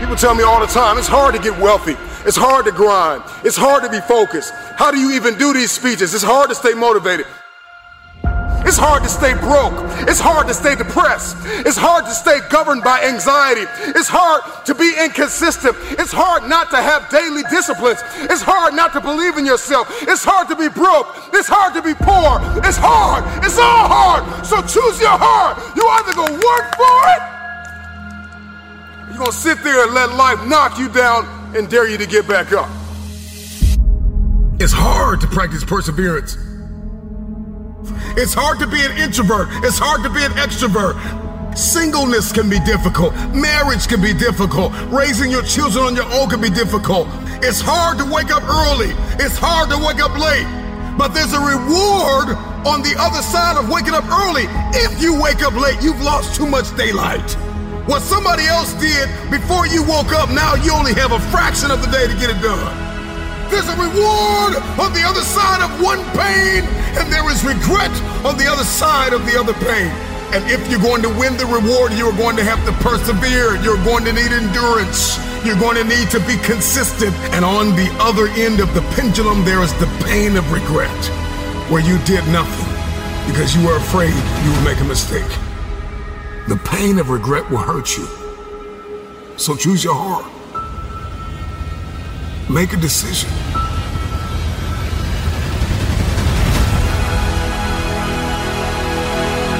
People tell me all the time it's hard to get wealthy. It's hard to grind. It's hard to be focused. How do you even do these speeches? It's hard to stay motivated. It's hard to stay broke. It's hard to stay depressed. It's hard to stay governed by anxiety. It's hard to be inconsistent. It's hard not to have daily disciplines. It's hard not to believe in yourself. It's hard to be broke. It's hard to be poor. It's hard. It's all hard. So choose your heart. You either gonna work for it, you're gonna sit there and let life knock you down and dare you to get back up. It's hard to practice perseverance. It's hard to be an introvert. It's hard to be an extrovert. Singleness can be difficult. Marriage can be difficult. Raising your children on your own can be difficult. It's hard to wake up early. It's hard to wake up late. But there's a reward on the other side of waking up early. If you wake up late, you've lost too much daylight. What somebody else did before you woke up, now you only have a fraction of the day to get it done. There's a reward on the other side of one pain, and there is regret on the other side of the other pain. And if you're going to win the reward, you're going to have to persevere. You're going to need endurance. You're going to need to be consistent. And on the other end of the pendulum, there is the pain of regret, where you did nothing because you were afraid you would make a mistake. The pain of regret will hurt you. So choose your heart. Make a decision.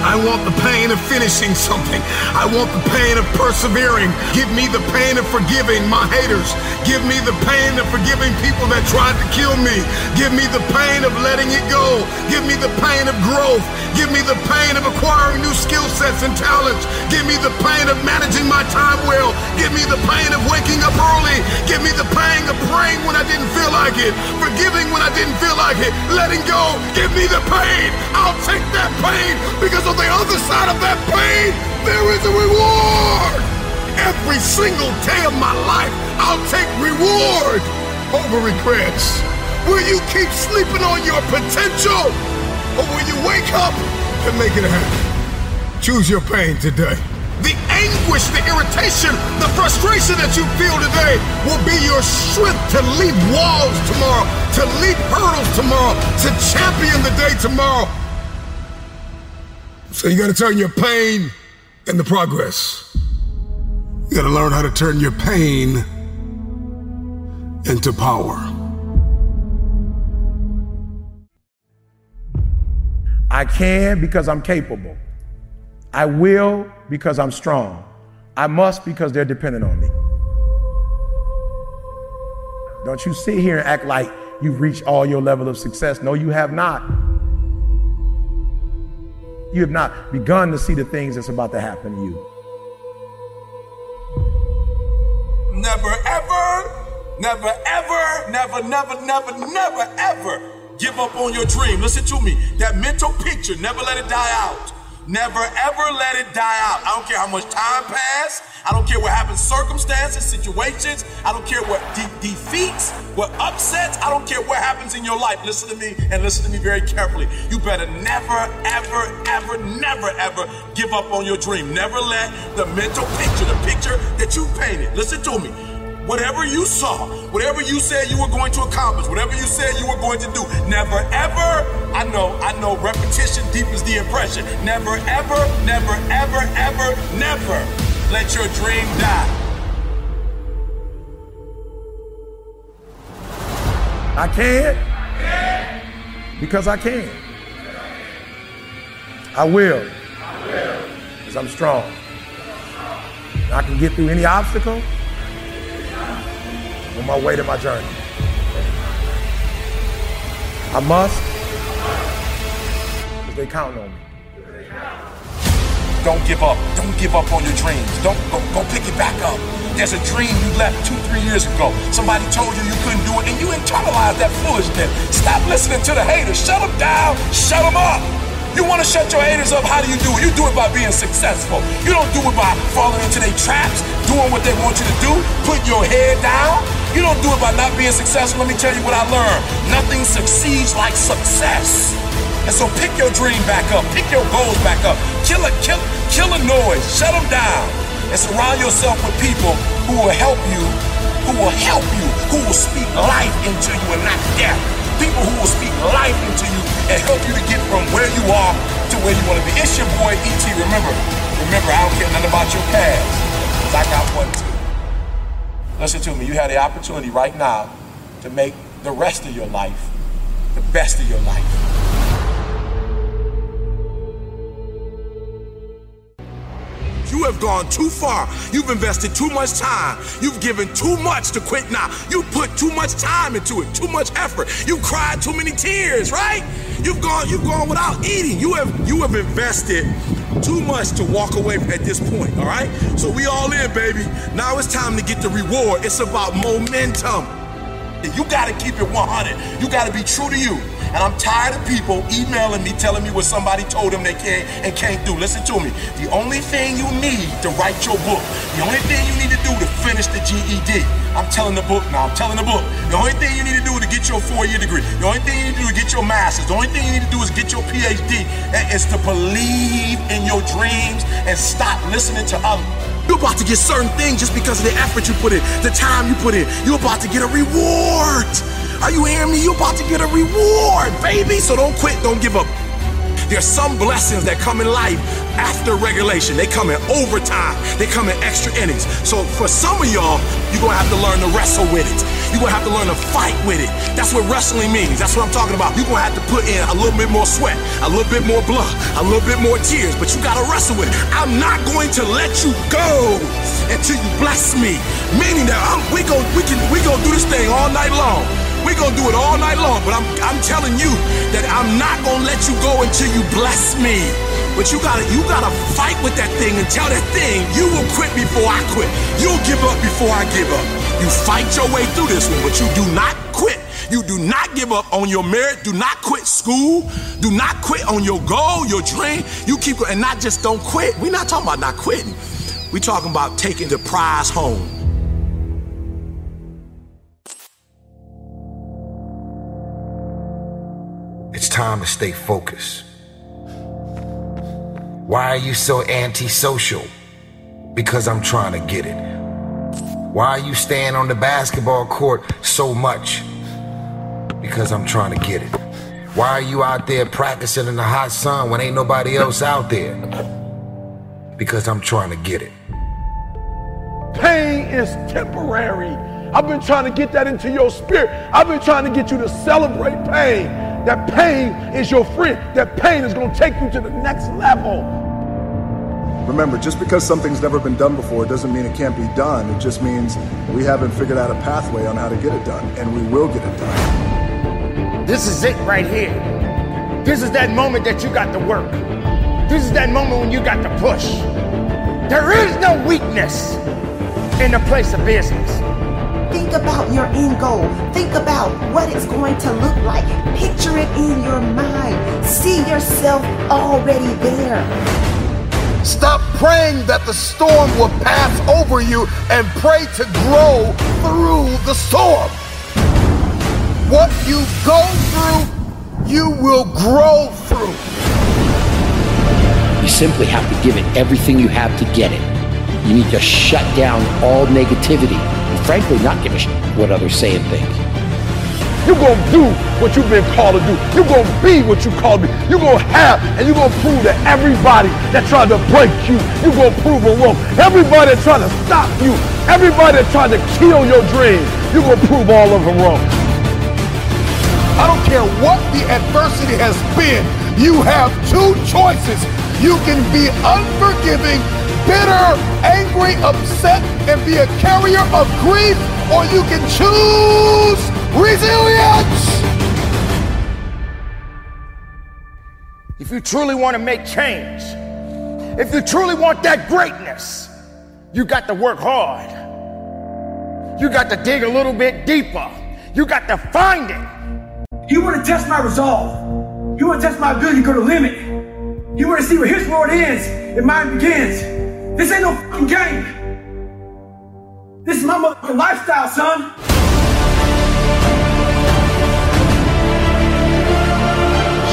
I want the pain of finishing something. I want the pain of persevering. Give me the pain of forgiving my haters. Give me the pain of forgiving people that tried to kill me. Give me the pain of letting it go. Give me the pain of growth. Give me the pain of acquiring new skill sets and talents. Give me the pain of managing my time well. Give me the pain of waking up early. Give me the pain of praying when I didn't feel like it. Forgiving when I didn't feel like it. Letting go. Give me the pain. I'll take that pain because on the other side of that pain, there is a reward. Every single day of my life, I'll take reward over regrets. Will you keep sleeping on your potential? Or will you wake up and make it happen? Choose your pain today. The anguish, the irritation, the frustration that you feel today will be your strength to leap walls tomorrow, to leap hurdles tomorrow, to champion the day tomorrow. So you gotta turn your pain into progress. You gotta learn how to turn your pain into power. I can because I'm capable. I will because I'm strong. I must because they're dependent on me. Don't you sit here and act like you've reached all your level of success. No, you have not. You have not begun to see the things that's about to happen to you. Never ever, never ever, never, never, never, never ever give up on your dream. Listen to me. That mental picture, never let it die out. Never ever let it die out. I don't care how much time passes. I don't care what happens, circumstances, situations. I don't care what de- defeats, what upsets. I don't care what happens in your life. Listen to me and listen to me very carefully. You better never, ever, ever, never, ever give up on your dream. Never let the mental picture, the picture that you painted, listen to me whatever you saw, whatever you said you were going to accomplish, whatever you said you were going to do, never ever, I know, I know repetition deepens the impression. Never ever, never ever, ever, never let your dream die. I can because I can. I will because I'm strong. I can get through any obstacle on my way to my journey. I must, because they count on me. Don't give up. Don't give up on your dreams. Don't go, go pick it back up. There's a dream you left two, three years ago. Somebody told you you couldn't do it, and you internalized that foolishness. Stop listening to the haters. Shut them down. Shut them up. You want to shut your haters up? How do you do it? You do it by being successful. You don't do it by falling into their traps, doing what they want you to do, putting your head down. You don't do it by not being successful. Let me tell you what I learned. Nothing succeeds like success. And so pick your dream back up, pick your goals back up, kill a kill, kill a noise, shut them down, and surround yourself with people who will help you, who will help you, who will speak life into you and not death. People who will speak life into you and help you to get from where you are to where you want to be. It's your boy ET. Remember, remember, I don't care nothing about your past, I got one too. Listen to me, you have the opportunity right now to make the rest of your life the best of your life. You have gone too far. You've invested too much time. You've given too much to quit now. You put too much time into it, too much effort. You've cried too many tears, right? You've gone, you've gone without eating. You have you have invested too much to walk away at this point, all right? So we all in, baby. Now it's time to get the reward. It's about momentum. You gotta keep it 100. You gotta be true to you. And I'm tired of people emailing me telling me what somebody told them they can't and can't do. Listen to me. The only thing you need to write your book, the only thing you need to do to finish the GED, I'm telling the book now, I'm telling the book. The only thing you need to do to get your four year degree, the only thing you need to do to get your master's, the only thing you need to do is get your PhD, is to believe in your dreams and stop listening to others. You're about to get certain things just because of the effort you put in, the time you put in. You're about to get a reward. Are you hearing me? You're about to get a reward, baby. So don't quit, don't give up. There's some blessings that come in life after regulation. They come in overtime. They come in extra innings. So for some of y'all, you're gonna have to learn to wrestle with it. You're gonna have to learn to fight with it. That's what wrestling means. That's what I'm talking about. You're gonna have to put in a little bit more sweat, a little bit more blood, a little bit more tears, but you gotta wrestle with it. I'm not going to let you go until you bless me. Meaning that I'm, we go, we can, we gonna do this thing all night long. We're gonna do it all night long, but I'm I'm telling you that I'm not gonna let you go until you bless me. But you gotta you gotta fight with that thing and tell that thing you will quit before I quit. You'll give up before I give up. You fight your way through this one, but you do not quit. You do not give up on your merit. Do not quit school. Do not quit on your goal, your dream. You keep going, and not just don't quit. We're not talking about not quitting. We're talking about taking the prize home. Time to stay focused. Why are you so antisocial? Because I'm trying to get it. Why are you staying on the basketball court so much? Because I'm trying to get it. Why are you out there practicing in the hot sun when ain't nobody else out there? Because I'm trying to get it. Pain is temporary. I've been trying to get that into your spirit. I've been trying to get you to celebrate pain. That pain is your friend. That pain is going to take you to the next level. Remember, just because something's never been done before doesn't mean it can't be done. It just means we haven't figured out a pathway on how to get it done, and we will get it done. This is it right here. This is that moment that you got to work. This is that moment when you got to push. There is no weakness in the place of business. Think about your end goal. Think about what it's going to look like. Picture it in your mind. See yourself already there. Stop praying that the storm will pass over you and pray to grow through the storm. What you go through, you will grow through. You simply have to give it everything you have to get it. You need to shut down all negativity and frankly not give a shit what others say and think. You're going to do what you've been called to do. You're going to be what you called to be. You're going to have, and you're going to prove to everybody that tried to break you, you're going to prove them wrong. Everybody that tried to stop you, everybody that tried to kill your dreams, you're going to prove all of them wrong. I don't care what the adversity has been. You have two choices. You can be unforgiving, bitter, angry, upset, and be a carrier of grief, or you can choose resilience. If you truly want to make change, if you truly want that greatness, you got to work hard. You got to dig a little bit deeper. You got to find it. You want to test my resolve. You want to test my ability to go to limit. You want to see where his world ends and mine begins. This ain't no fucking game. This is my motherfucking lifestyle, son.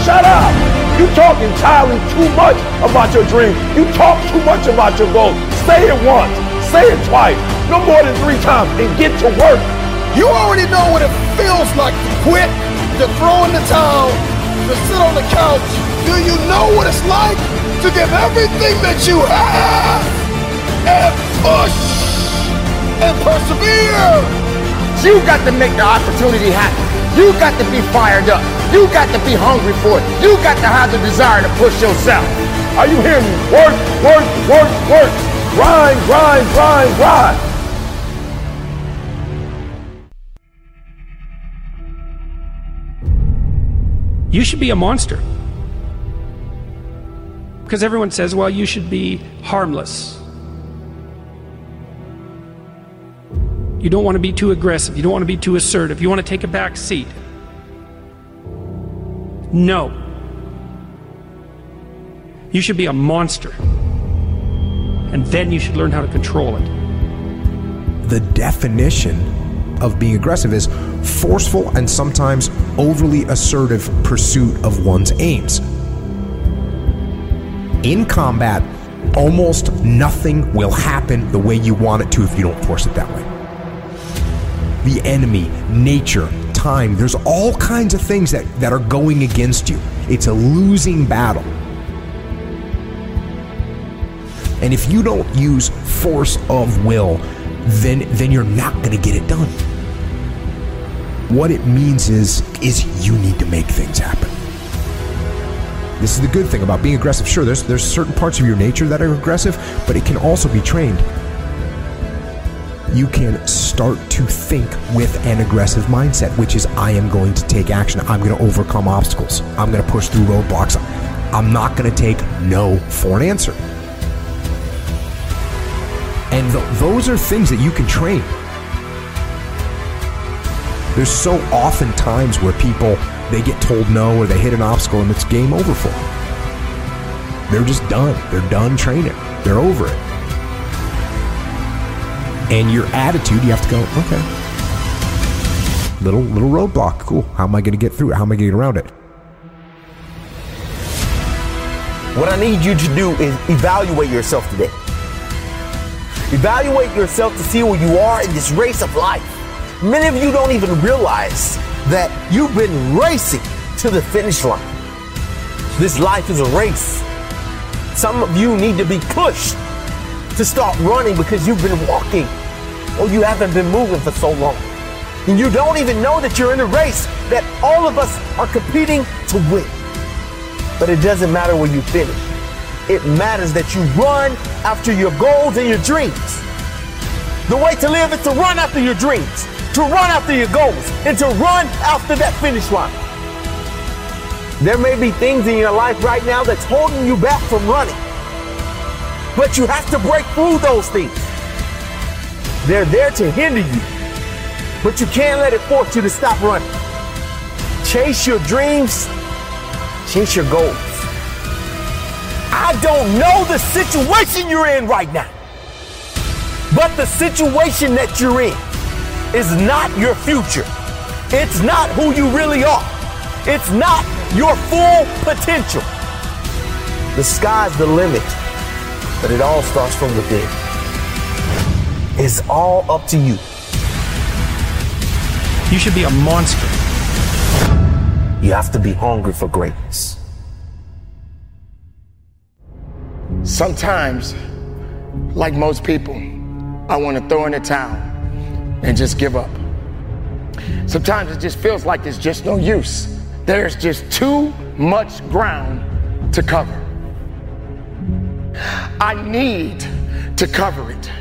Shut up! You talking entirely too much about your dream. You talk too much about your goals. Say it once. Say it twice. No more than three times and get to work. You already know what it feels like to quit, to throw in the towel, to sit on the couch. Do you know what it's like to give everything that you have and push and persevere? You got to make the opportunity happen. You got to be fired up. You got to be hungry for it. You got to have the desire to push yourself. Are you hearing me? Work, work, work, work. Grind, grind, grind, grind. You should be a monster. Because everyone says, well, you should be harmless. You don't want to be too aggressive. You don't want to be too assertive. You want to take a back seat. No. You should be a monster. And then you should learn how to control it. The definition of being aggressive is forceful and sometimes overly assertive pursuit of one's aims. In combat, almost nothing will happen the way you want it to if you don't force it that way. The enemy, nature, time, there's all kinds of things that, that are going against you. It's a losing battle. And if you don't use force of will, then then you're not going to get it done. What it means is is you need to make things happen. This is the good thing about being aggressive. Sure, there's there's certain parts of your nature that are aggressive, but it can also be trained. You can start to think with an aggressive mindset, which is I am going to take action. I'm going to overcome obstacles. I'm going to push through roadblocks. I'm not going to take no for an answer. And th- those are things that you can train. There's so often times where people they get told no or they hit an obstacle and it's game over for them. They're just done. They're done training. They're over it. And your attitude, you have to go, okay. Little little roadblock, cool. How am I going to get through it? How am I going to get around it? What I need you to do is evaluate yourself today. Evaluate yourself to see where you are in this race of life. Many of you don't even realize that you've been racing to the finish line. This life is a race. Some of you need to be pushed to start running because you've been walking or you haven't been moving for so long. And you don't even know that you're in a race that all of us are competing to win. But it doesn't matter where you finish. It matters that you run after your goals and your dreams. The way to live is to run after your dreams, to run after your goals, and to run after that finish line. There may be things in your life right now that's holding you back from running. But you have to break through those things. They're there to hinder you. but you can't let it force you to stop running. Chase your dreams, chase your goals. I don't know the situation you're in right now, but the situation that you're in is not your future. It's not who you really are. It's not your full potential. The sky's the limit, but it all starts from within. It's all up to you. You should be a monster. You have to be hungry for greatness. Sometimes, like most people, I want to throw in the towel and just give up. Sometimes it just feels like there's just no use. There's just too much ground to cover. I need to cover it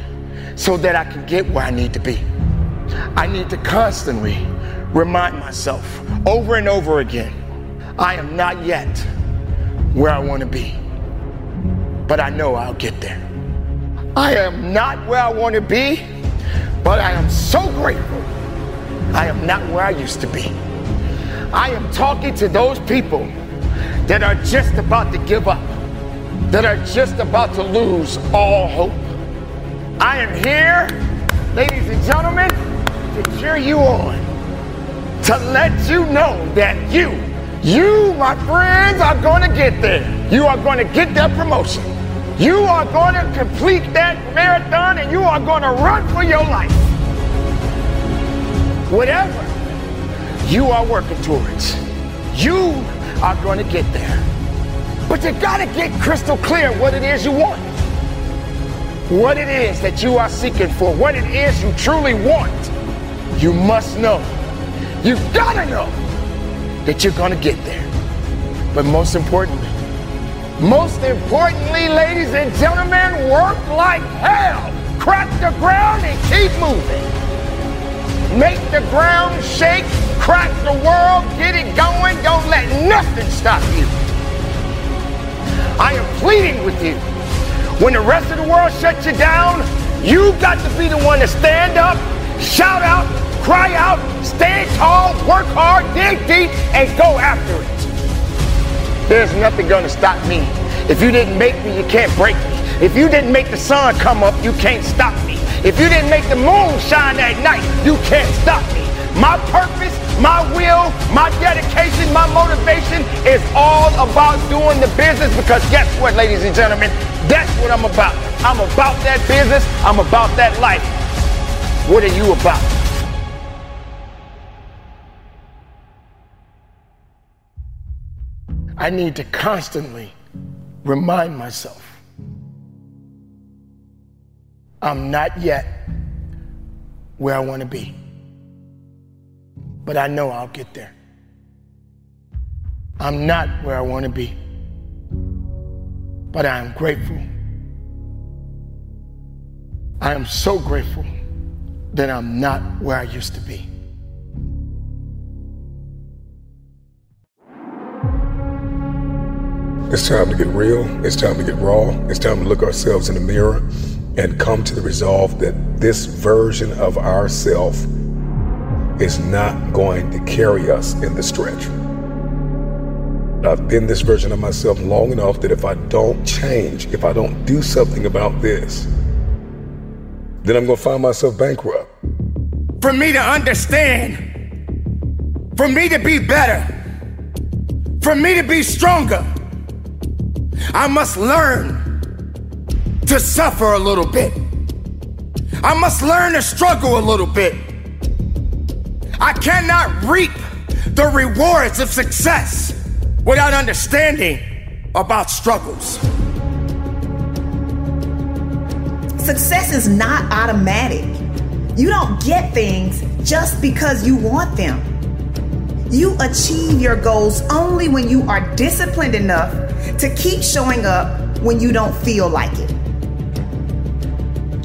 so that I can get where I need to be. I need to constantly remind myself over and over again I am not yet where I want to be, but I know I'll get there. I am not where I want to be, but I am so grateful I am not where I used to be. I am talking to those people that are just about to give up, that are just about to lose all hope. I am here, ladies and gentlemen, to cheer you on, to let you know that you, you, my friends, are going to get there. You are going to get that promotion. You are going to complete that marathon and you are going to run for your life. Whatever you are working towards, you are going to get there. But you got to get crystal clear what it is you want. What it is that you are seeking for, what it is you truly want. You must know. You've gotta know that you're gonna get there. But most importantly, most importantly, ladies and gentlemen, work like hell. Crack the ground and keep moving. Make the ground shake, crack the world, get it going. Don't let nothing stop you. I am pleading with you. When the rest of the world shuts you down, you've got to be the one to stand up, shout out, cry out, stand tall, work hard, dig deep, and go after it. There's nothing gonna stop me. If you didn't make me, you can't break me. If you didn't make the sun come up, you can't stop me. If you didn't make the moon shine at night, you can't stop me. My purpose, my will, my dedication, my motivation is all about doing the business because guess what, ladies and gentlemen? That's what I'm about. I'm about that business. I'm about that life. What are you about? I need to constantly remind myself I'm not yet where I want to be, but I know I'll get there. I'm not where I want to be, but I am grateful. I am so grateful that I'm not where I used to be. It's time to get real. It's time to get raw. It's time to look ourselves in the mirror and come to the resolve that this version of ourself is not going to carry us in the stretch. I've been this version of myself long enough that if I don't change, if I don't do something about this, then I'm going to find myself bankrupt. For me to understand, for me to be better, for me to be stronger, I must learn to suffer a little bit. I must learn to struggle a little bit. I cannot reap the rewards of success without understanding about struggles. Success is not automatic. You don't get things just because you want them. You achieve your goals only when you are disciplined enough to keep showing up when you don't feel like it.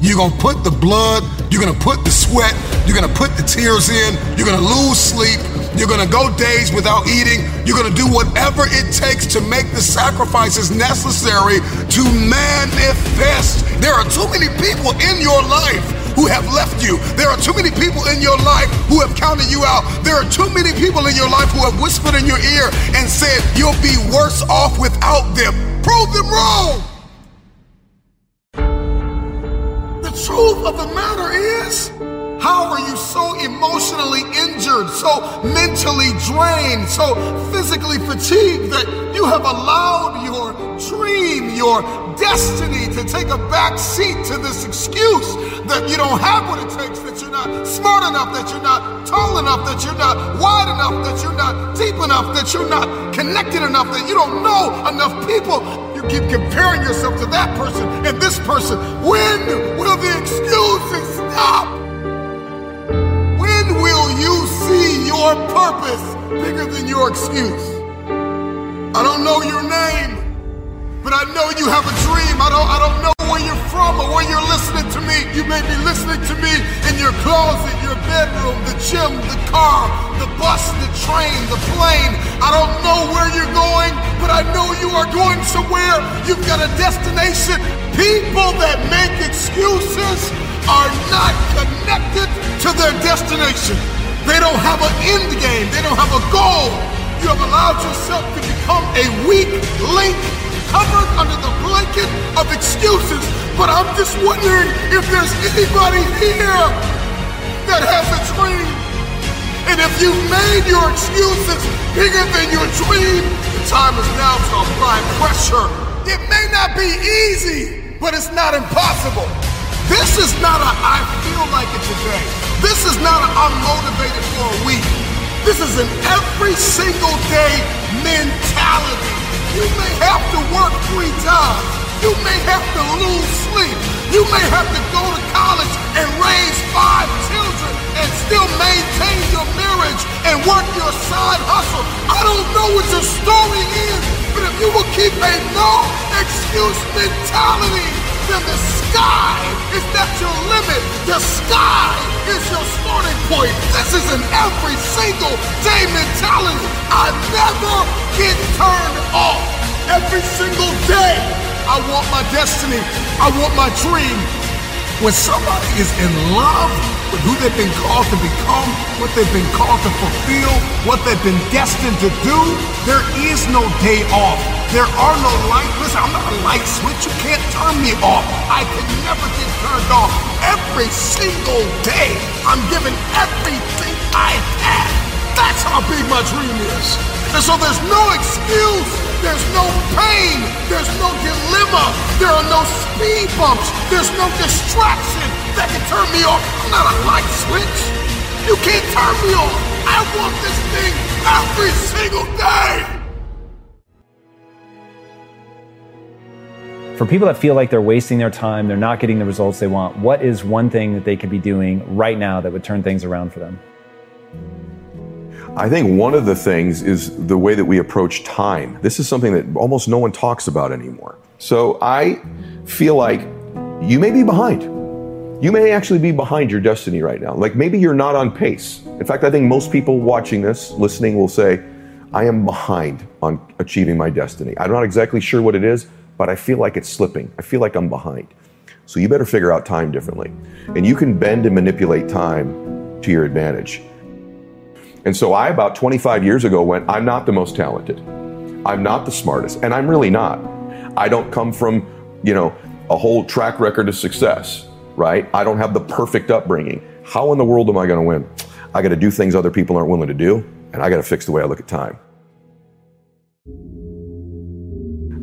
You're gonna put the blood, you're gonna put the sweat, you're gonna put the tears in, you're gonna lose sleep, you're gonna go days without eating, you're gonna do whatever it takes to make the sacrifices necessary to manifest. There are too many people in your life who have left you. There are too many people in your life who have counted you out. There are too many people in your life who have whispered in your ear and said, You'll be worse off without them. Prove them wrong. The truth of the matter is, how are you so emotionally injured, so mentally drained, so physically fatigued that you have allowed your dream, your destiny to take a back seat to this excuse that you don't have what it takes, that you're not smart enough, that you're not tall enough, that you're not wide enough, that you're not deep enough, that you're not connected enough, that you don't know enough people. You keep comparing yourself to that person and this person. When will the excuses stop? When will you see your purpose bigger than your excuse? I don't know your name, but I know you have a dream. I don't, I don't know where you're from or where you're listening to me. You may be listening to me in your closet, your bedroom, the gym, the car, the bus, the train, the plane. I don't know where you're going, but I know you are going somewhere. You've got a destination. People that make excuses are not connected to their destination. They don't have an end game. They don't have a goal. You have allowed yourself to become a weak link covered under the blanket of excuses. But I'm just wondering if there's anybody here that has a dream. And if you've made your excuses bigger than your dream, the time is now to apply pressure. It may not be easy, but it's not impossible. This is not a I feel like it today. This is not a I'm motivated for a week. This is an every single day mentality. You may have to work three times. You may have to lose sleep. You may have to go to college and raise five children and still maintain your marriage and work your side hustle. I don't know what your story is, but if you will keep a no excuse mentality, then the sky is not your limit. The sky is your starting point. This is an every single day mentality. I never get turned off. Every single day, I want my destiny. I want my dream. When somebody is in love with who they've been called to become, what they've been called to fulfill, what they've been destined to do, there is no day off. There are no light. Listen, I'm not a light switch. You can't turn me off. I can never get turned off. Every single day, I'm giving everything I have. That's how big my dream is. And so there's no excuse. There's no pain. There's no dilemma. There are no speed bumps. There's no distraction that can turn me off. I'm not a light switch. You can't turn me off. I want this thing every single day. For people that feel like they're wasting their time, they're not getting the results they want, what is one thing that they could be doing right now that would turn things around for them? I think one of the things is the way that we approach time. This is something that almost no one talks about anymore. So I feel like you may be behind. You may actually be behind your destiny right now. Like maybe you're not on pace. In fact, I think most people watching this, listening, will say, I am behind on achieving my destiny. I'm not exactly sure what it is, but I feel like it's slipping. I feel like I'm behind. So you better figure out time differently. And you can bend and manipulate time to your advantage. And so I, about 25 years ago, went, I'm not the most talented. I'm not the smartest. And I'm really not. I don't come from, you know, a whole track record of success, right? I don't have the perfect upbringing. How in the world am I going to win? I got to do things other people aren't willing to do, and I got to fix the way I look at time.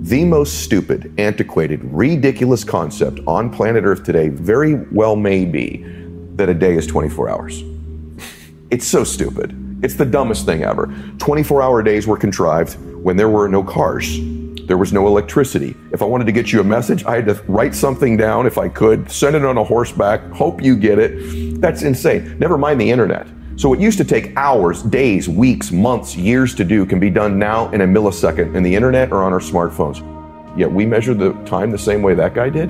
The most stupid, antiquated, ridiculous concept on planet Earth today very well may be that a day is 24 hours. It's so stupid. It's the dumbest thing ever. 24 hour days were contrived when there were no cars. There was no electricity. If I wanted to get you a message, I had to write something down if I could, send it on a horseback, hope you get it. That's insane. Never mind the internet. So what used to take hours, days, weeks, months, years to do can be done now in a millisecond in the internet or on our smartphones. Yet we measure the time the same way that guy did?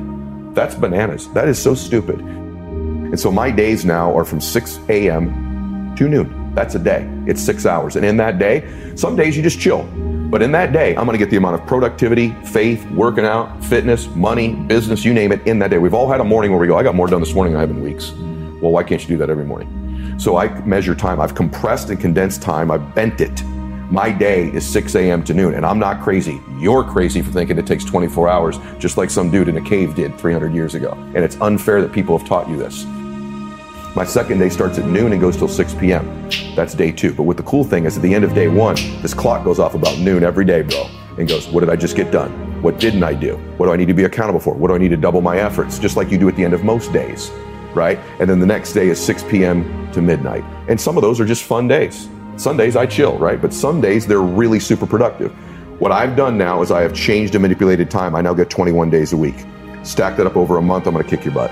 That's bananas. That is so stupid. And so my days now are from 6 a.m. to noon. That's a day. It's six hours. And in that day, some days you just chill. But in that day, I'm going to get the amount of productivity, faith, working out, fitness, money, business, you name it, in that day. We've all had a morning where we go, I got more done this morning than I have in weeks. Well, why can't you do that every morning? So I measure time. I've compressed and condensed time. I've bent it. My day is 6 a.m. to noon, and I'm not crazy. You're crazy for thinking it takes 24 hours, just like some dude in a cave did 300 years ago. And it's unfair that people have taught you this. My second day starts at noon and goes till 6 p.m. That's day two. But what the cool thing is, at the end of day one, this clock goes off about noon every day, bro, and goes, What did I just get done? What didn't I do? What do I need to be accountable for? What do I need to double my efforts? Just like you do at the end of most days, right? And then the next day is 6 p.m. to midnight. And some of those are just fun days. Sundays I chill, right? But some days they're really super productive. What I've done now is I have changed and manipulated time. I now get 21 days a week. Stack that up over a month, I'm gonna kick your butt.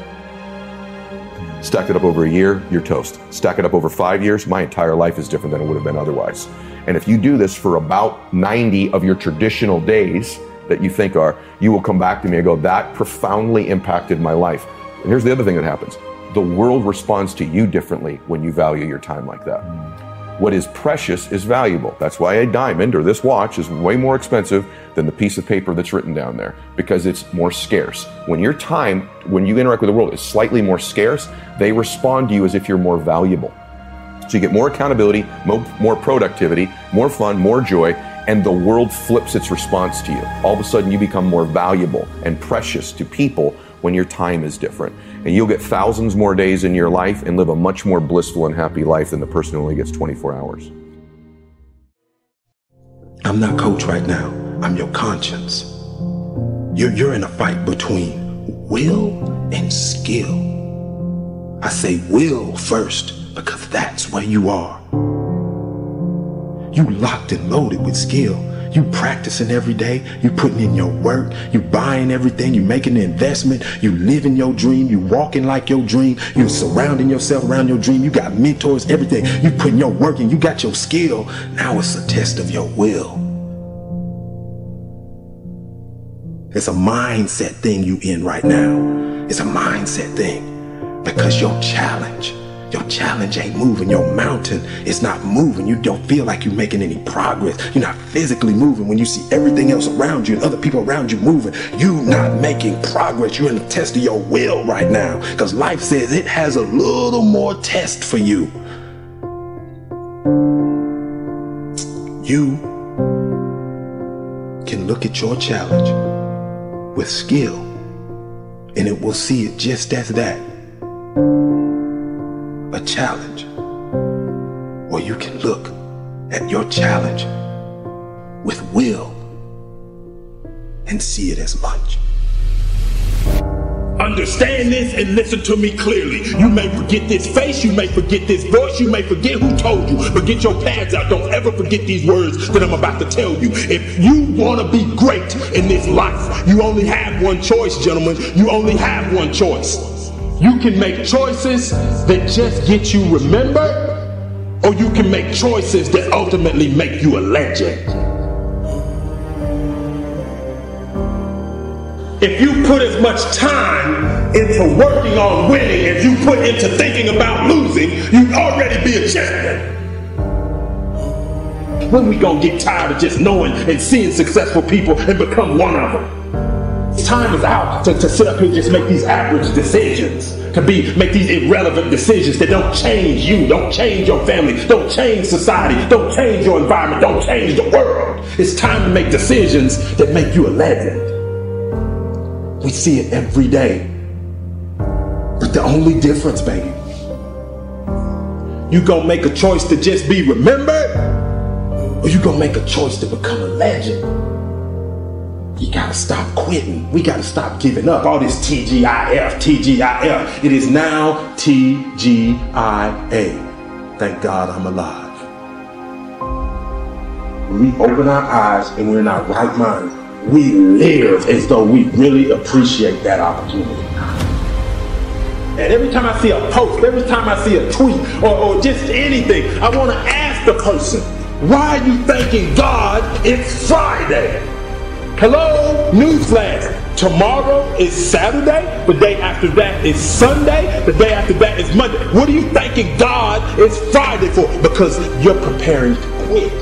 Stack it up over a year, you're toast. Stack it up over five years, my entire life is different than it would have been otherwise. And if you do this for about 90 of your traditional days that you think are, you will come back to me and go, that profoundly impacted my life. And here's the other thing that happens the world responds to you differently when you value your time like that. What is precious is valuable. That's why a diamond or this watch is way more expensive than the piece of paper that's written down there because it's more scarce. When your time, when you interact with the world, is slightly more scarce, they respond to you as if you're more valuable. So you get more accountability, more, productivity, more fun, more joy, and the world flips its response to you. All of a sudden, you become more valuable and precious to people when your time is different. And you'll get thousands more days in your life and live a much more blissful and happy life than the person who only gets 24 hours. I'm not coach right now. I'm your conscience. You're, you're in a fight between will and skill. I say will first because that's where you are. You locked and loaded with skill. You practicing every day. You putting in your work. You buying everything. You making the investment. You living your dream. You walking like your dream. You surrounding yourself around your dream. You got mentors, everything. You putting your work in. You got your skill. Now it's a test of your will. It's a mindset thing you in right now. It's a mindset thing because your challenge your challenge ain't moving. Your mountain is not moving. You don't feel like you're making any progress. You're not physically moving when you see everything else around you and other people around you moving. You're not making progress. You're in the test of your will right now because life says it has a little more test for you. You can look at your challenge with skill and it will see it just as that a challenge, or you can look at your challenge with will and see it as much. Understand this and listen to me clearly. You may forget this face, you may forget this voice, you may forget who told you, but get your pads out. Don't ever forget these words that I'm about to tell you. If you want to be great in this life, you only have one choice, gentlemen. You only have one choice. You can make choices that just get you remembered, or you can make choices that ultimately make you a legend. If you put as much time into working on winning as you put into thinking about losing, you'd already be a champion. When we gonna get tired of just knowing and seeing successful people and become one of them? Time is out to, to sit up here and just make these average decisions. To be make these irrelevant decisions that don't change you, don't change your family, don't change society, don't change your environment, don't change the world. It's time to make decisions that make you a legend. We see it every day. But the only difference, baby, you gonna make a choice to just be remembered, or you gonna make a choice to become a legend. You gotta stop quitting. We gotta stop giving up. All this TGIF, TGIF. It is now TGIA. Thank God I'm alive. When we open our eyes and we're in our right mind, we live as though we really appreciate that opportunity. And every time I see a post, every time I see a tweet, or, or just anything, I want to ask the person, why are you thanking God it's Friday? Hello, newsflash. Tomorrow is Saturday. The day after that is Sunday. The day after that is Monday. What are you thanking God it's Friday for? Because you're preparing to quit.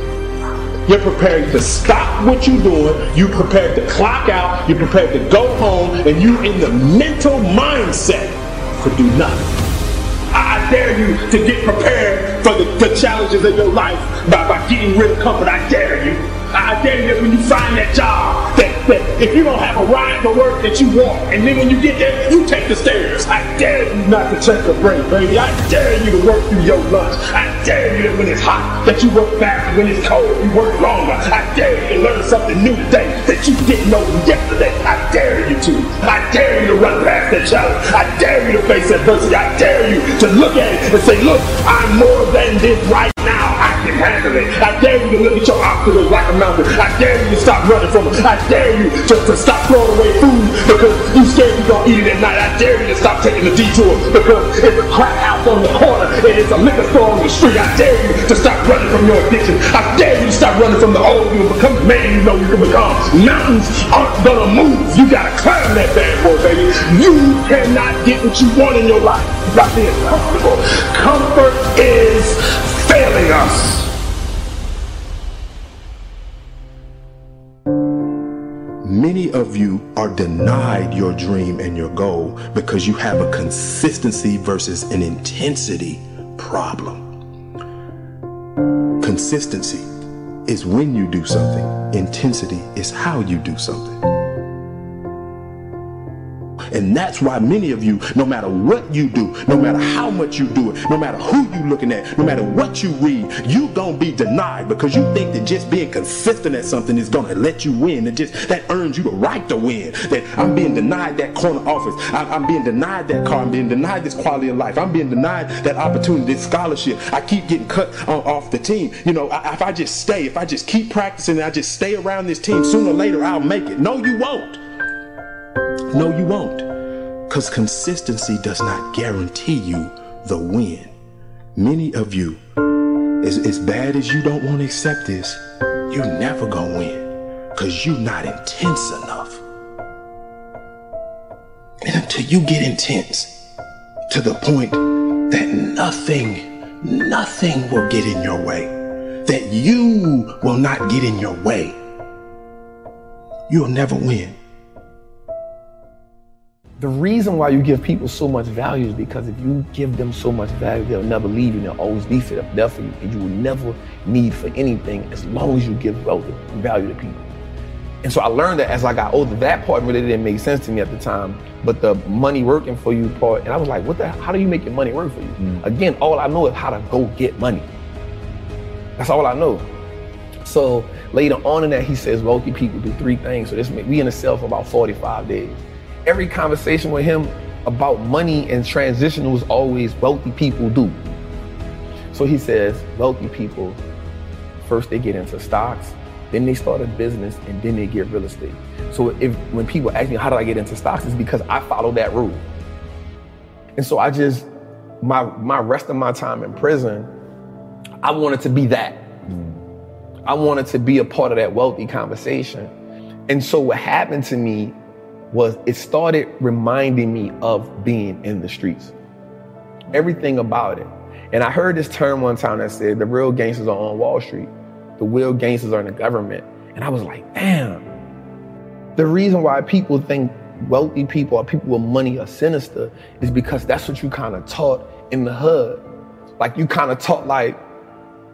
You're prepared to stop what you're doing. You're prepared to clock out. You're prepared to go home, and you in the mental mindset to do nothing. I dare you to get prepared for the, the challenges of your life by, by getting rid of comfort. I dare you. I dare you when you find that job, that, that if you don't have a ride to work that you walk, and then when you get there, you take the stairs. I dare you not to check the break, baby. I dare you to work through your lunch. I dare you that when it's hot, that you work fast. When it's cold, you work longer. I dare you to learn something new today that you didn't know yesterday. I dare you to. I dare you to run past that challenge. I dare you to face adversity. I dare you to look at it and say, look, I'm more than this right now. I handle it. I dare you to look at your obstacles like a mountain. I dare you to stop running from them. I dare you to, to stop throwing away food because you scared you're gonna eat it at night. I dare you to stop taking the detour because it's a crack house on the corner and it's a liquor store on the street. I dare you to stop running from your addiction. I dare you to stop running from the old you and become the man you know you can become. Mountains aren't gonna move. You gotta climb that bad boy, baby. You cannot get what you want in your life by being comfortable. Comfort is failing us. Many of you are denied your dream and your goal because you have a consistency versus an intensity problem. Consistency is when you do something, intensity is how you do something. And that's why many of you, no matter what you do, no matter how much you do it, no matter who you looking at, no matter what you read, you gonna be denied because you think that just being consistent at something is gonna let you win. And just that earns you the right to win. That I'm being denied that corner office. I, I'm being denied that car. I'm being denied this quality of life. I'm being denied that opportunity, this scholarship. I keep getting cut on, off the team. You know, I, if I just stay, if I just keep practicing, and I just stay around this team, sooner or later I'll make it. No, you won't. No, you won't. Because consistency does not guarantee you the win. Many of you, as, as bad as you don't want to accept this, you never gonna win. Because you're not intense enough. And until you get intense to the point that nothing, nothing will get in your way, that you will not get in your way, you'll never win. The reason why you give people so much value is because if you give them so much value, they'll never leave you and they'll always be for there for you. And you will never need for anything as long as you give value to people. And so I learned that as I got older, that part really didn't make sense to me at the time. But the money working for you part, and I was like, what the hell? how do you make your money work for you? Mm. Again, all I know is how to go get money. That's all I know. So later on in that, he says wealthy people do three things. So this we in a cell for about 45 days every conversation with him about money and transition was always wealthy people do. So he says, wealthy people, first they get into stocks, then they start a business, and then they get real estate. So if when people ask me how did I get into stocks, it's because I follow that rule. And so I just my my rest of my time in prison, I wanted to be that. Mm. I wanted to be a part of that wealthy conversation. And so what happened to me was it started reminding me of being in the streets. Everything about it. And I heard this term one time that said the real gangsters are on Wall Street, the real gangsters are in the government. And I was like, damn. The reason why people think wealthy people or people with money are sinister is because that's what you kind of taught in the hood. Like you kind of taught like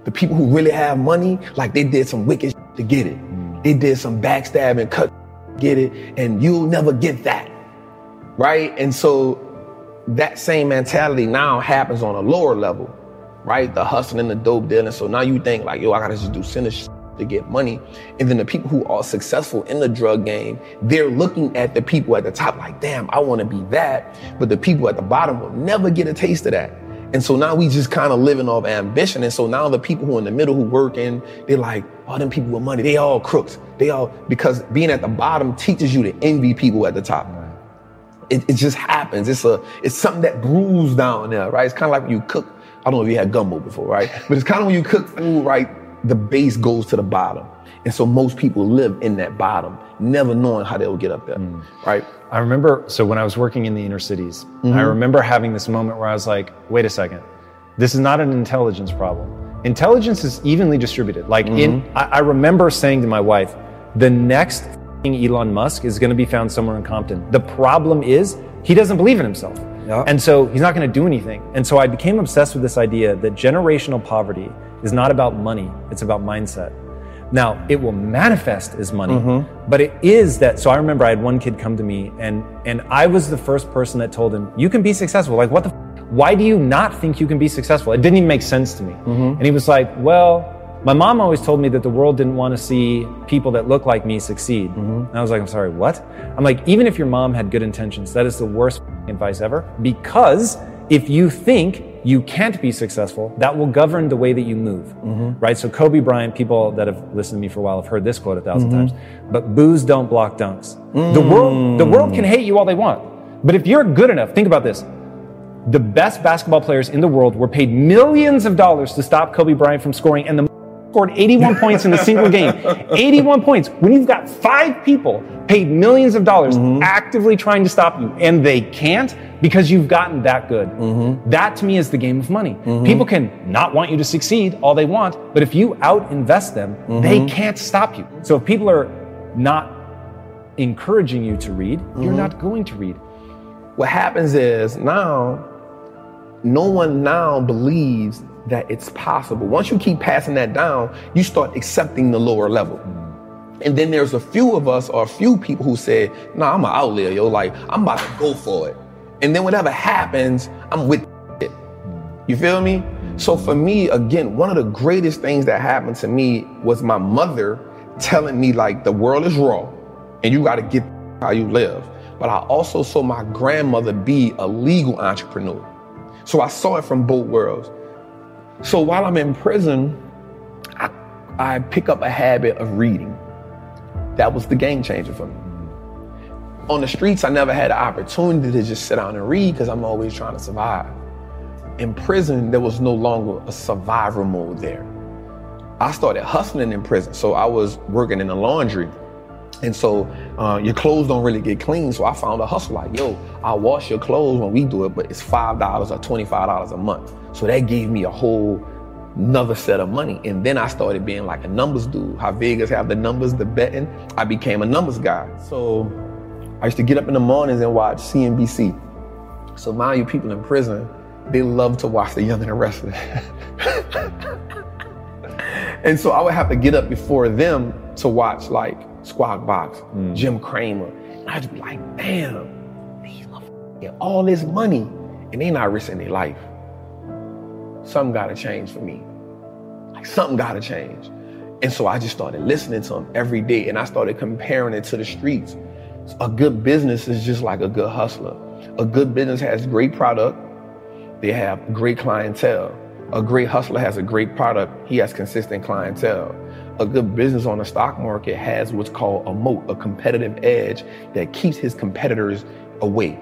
the people who really have money, like they did some wicked to get it. Mm. They did some backstabbing, cut get it, and you'll never get that. Right? And so that same mentality now happens on a lower level, right? The hustling, and the dope dealing. So now you think like, yo, I gotta just do sinister to get money. And then the people who are successful in the drug game, they're looking at the people at the top like, damn, I wanna be that. But the people at the bottom will never get a taste of that. And so now we just kind of living off ambition. And so now the people who are in the middle who work in, they're like, all oh, them people with money, they all crooks. They all, because being at the bottom teaches you to envy people at the top. It, it just happens. It's a, it's something that brews down there, right? It's kind of like when you cook. I don't know if you had gumbo before, right? But it's kind of when you cook food, right? The base goes to the bottom. And so most people live in that bottom, never knowing how they'll get up there, mm. right? I remember, so when I was working in the inner cities, mm-hmm. I remember having this moment where I was like, wait a second, this is not an intelligence problem. Intelligence is evenly distributed. Like in, Mm-hmm. I, I remember saying to my wife, the next Elon Musk is going to be found somewhere in Compton. The problem is he doesn't believe in himself. And so he's not going to do anything. And so I became obsessed with this idea that generational poverty is not about money, it's about mindset. Now, it will manifest as money, Mm-hmm. but it is that. So I remember I had one kid come to me, and and I was the first person that told him, "You can be successful." Like, what the? F- why do you not think you can be successful? It didn't even make sense to me. Mm-hmm. And he was like, "Well, my mom always told me that the world didn't want to see people that look like me succeed." Mm-hmm. And I was like, "I'm sorry, what?" I'm like, even if your mom had good intentions, that is the worst advice ever. Because if you think you can't be successful, that will govern the way that you move, Mm-hmm. right? So Kobe Bryant, people that have listened to me for a while have heard this quote a 1000 Mhm. times. But boos don't block dunks. The world, the world can hate you all they want, but if you're good enough, think about this. The best basketball players in the world were paid millions of dollars to stop Kobe Bryant from scoring, and the scored 81 points in a single game. 81 points. When you've got five people paid millions of dollars actively trying to stop you, and they can't because you've gotten that good. That to me is the game of money. People can not want you to succeed all they want, but if you out invest them, they Mhm. can't stop you. So if people are not encouraging you to read, you're Mhm. not going to read. What happens is now, no one now believes that it's possible. Once you keep passing that down, you start accepting the lower level. Mm. And then there's a few of us or a few people who say, nah, I'm an outlier, yo. Like, I'm about to go for it. And then whatever happens, I'm with it. Mm. You feel me? Mm. So for me, again, one of the greatest things that happened to me was my mother telling me like the world is raw and you got to get how you live. But I also saw my grandmother be a legal entrepreneur. So I saw it from both worlds. So while I'm in prison, I, I pick up a habit of reading. That was the game changer for me. On the streets, I never had the opportunity to just sit down and read because I'm always trying to survive. In prison, there was no longer a survivor mode there. I started hustling in prison. So I was working in the laundry. And so uh, your clothes don't really get clean. So I found a hustle like, yo, I'll wash your clothes when we do it, but it's $5 or $25 a month. So that gave me a whole another set of money. And then I started being like a numbers dude. How Vegas have the numbers, the betting. I became a numbers guy. So I used to get up in the mornings and watch CNBC. So mind you, people in prison, they love to watch The Young and the Restless. and so I would have to get up before them to watch like Squawk Box, mm. Jim Cramer. And I'd just be like, damn, these motherfuckers all this money and they not risking their life. Something gotta change for me. Like something gotta change. And so I just started listening to them every day and I started comparing it to the streets. A good business is just like a good hustler. A good business has great product, they have great clientele. A great hustler has a great product, he has consistent clientele. A good business on the stock market has what's called a moat, a competitive edge that keeps his competitors away.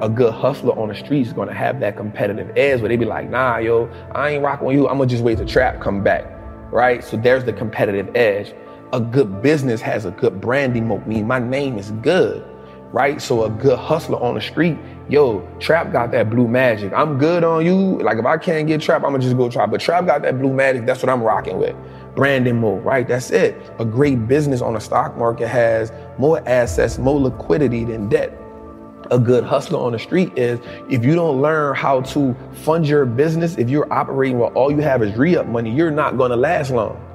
A good hustler on the street is gonna have that competitive edge where they be like, nah, yo, I ain't rocking with you, I'm gonna just wait till trap come back, right? So there's the competitive edge. A good business has a good branding moat, meaning my name is good, right? So a good hustler on the street, yo, Trap got that blue magic. I'm good on you. Like if I can't get Trap, I'm gonna just go Trap. But Trap got that blue magic. That's what I'm rocking with. Branding moat, right? That's it. A great business on the stock market has more assets, more liquidity than debt. A good hustler on the street is if you don't learn how to fund your business, if you're operating where all you have is re-up money, you're not gonna last long.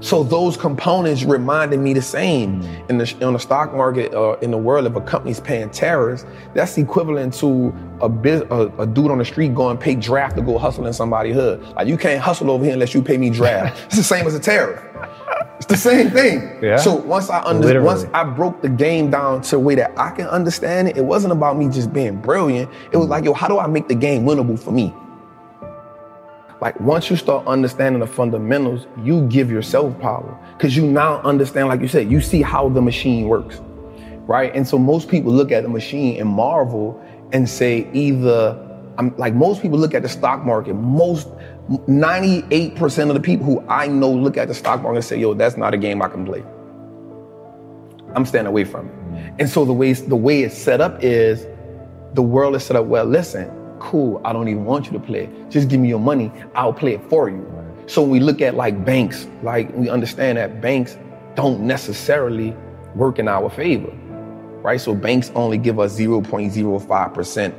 So those components reminded me the same in the on the stock market uh, in the world. If a company's paying tariffs, that's equivalent to a, biz, a a dude on the street going pay draft to go hustle in somebody's hood. Like you can't hustle over here unless you pay me draft. it's the same as a tariff. It's the same thing. Yeah. So once I under, Literally. once I broke the game down to a way that I can understand it, it wasn't about me just being brilliant. It was like, yo, how do I make the game winnable for me? Like once you start understanding the fundamentals, you give yourself power because you now understand, like you said, you see how the machine works, right? And so most people look at the machine and marvel and say either, I'm like most people look at the stock market. Most 98% of the people who I know look at the stock market and say, "Yo, that's not a game I can play." I'm staying away from it. And so the way the way it's set up is the world is set up, well, listen, cool, I don't even want you to play. Just give me your money, I'll play it for you. So when we look at like banks, like we understand that banks don't necessarily work in our favor, right? So banks only give us 0.05%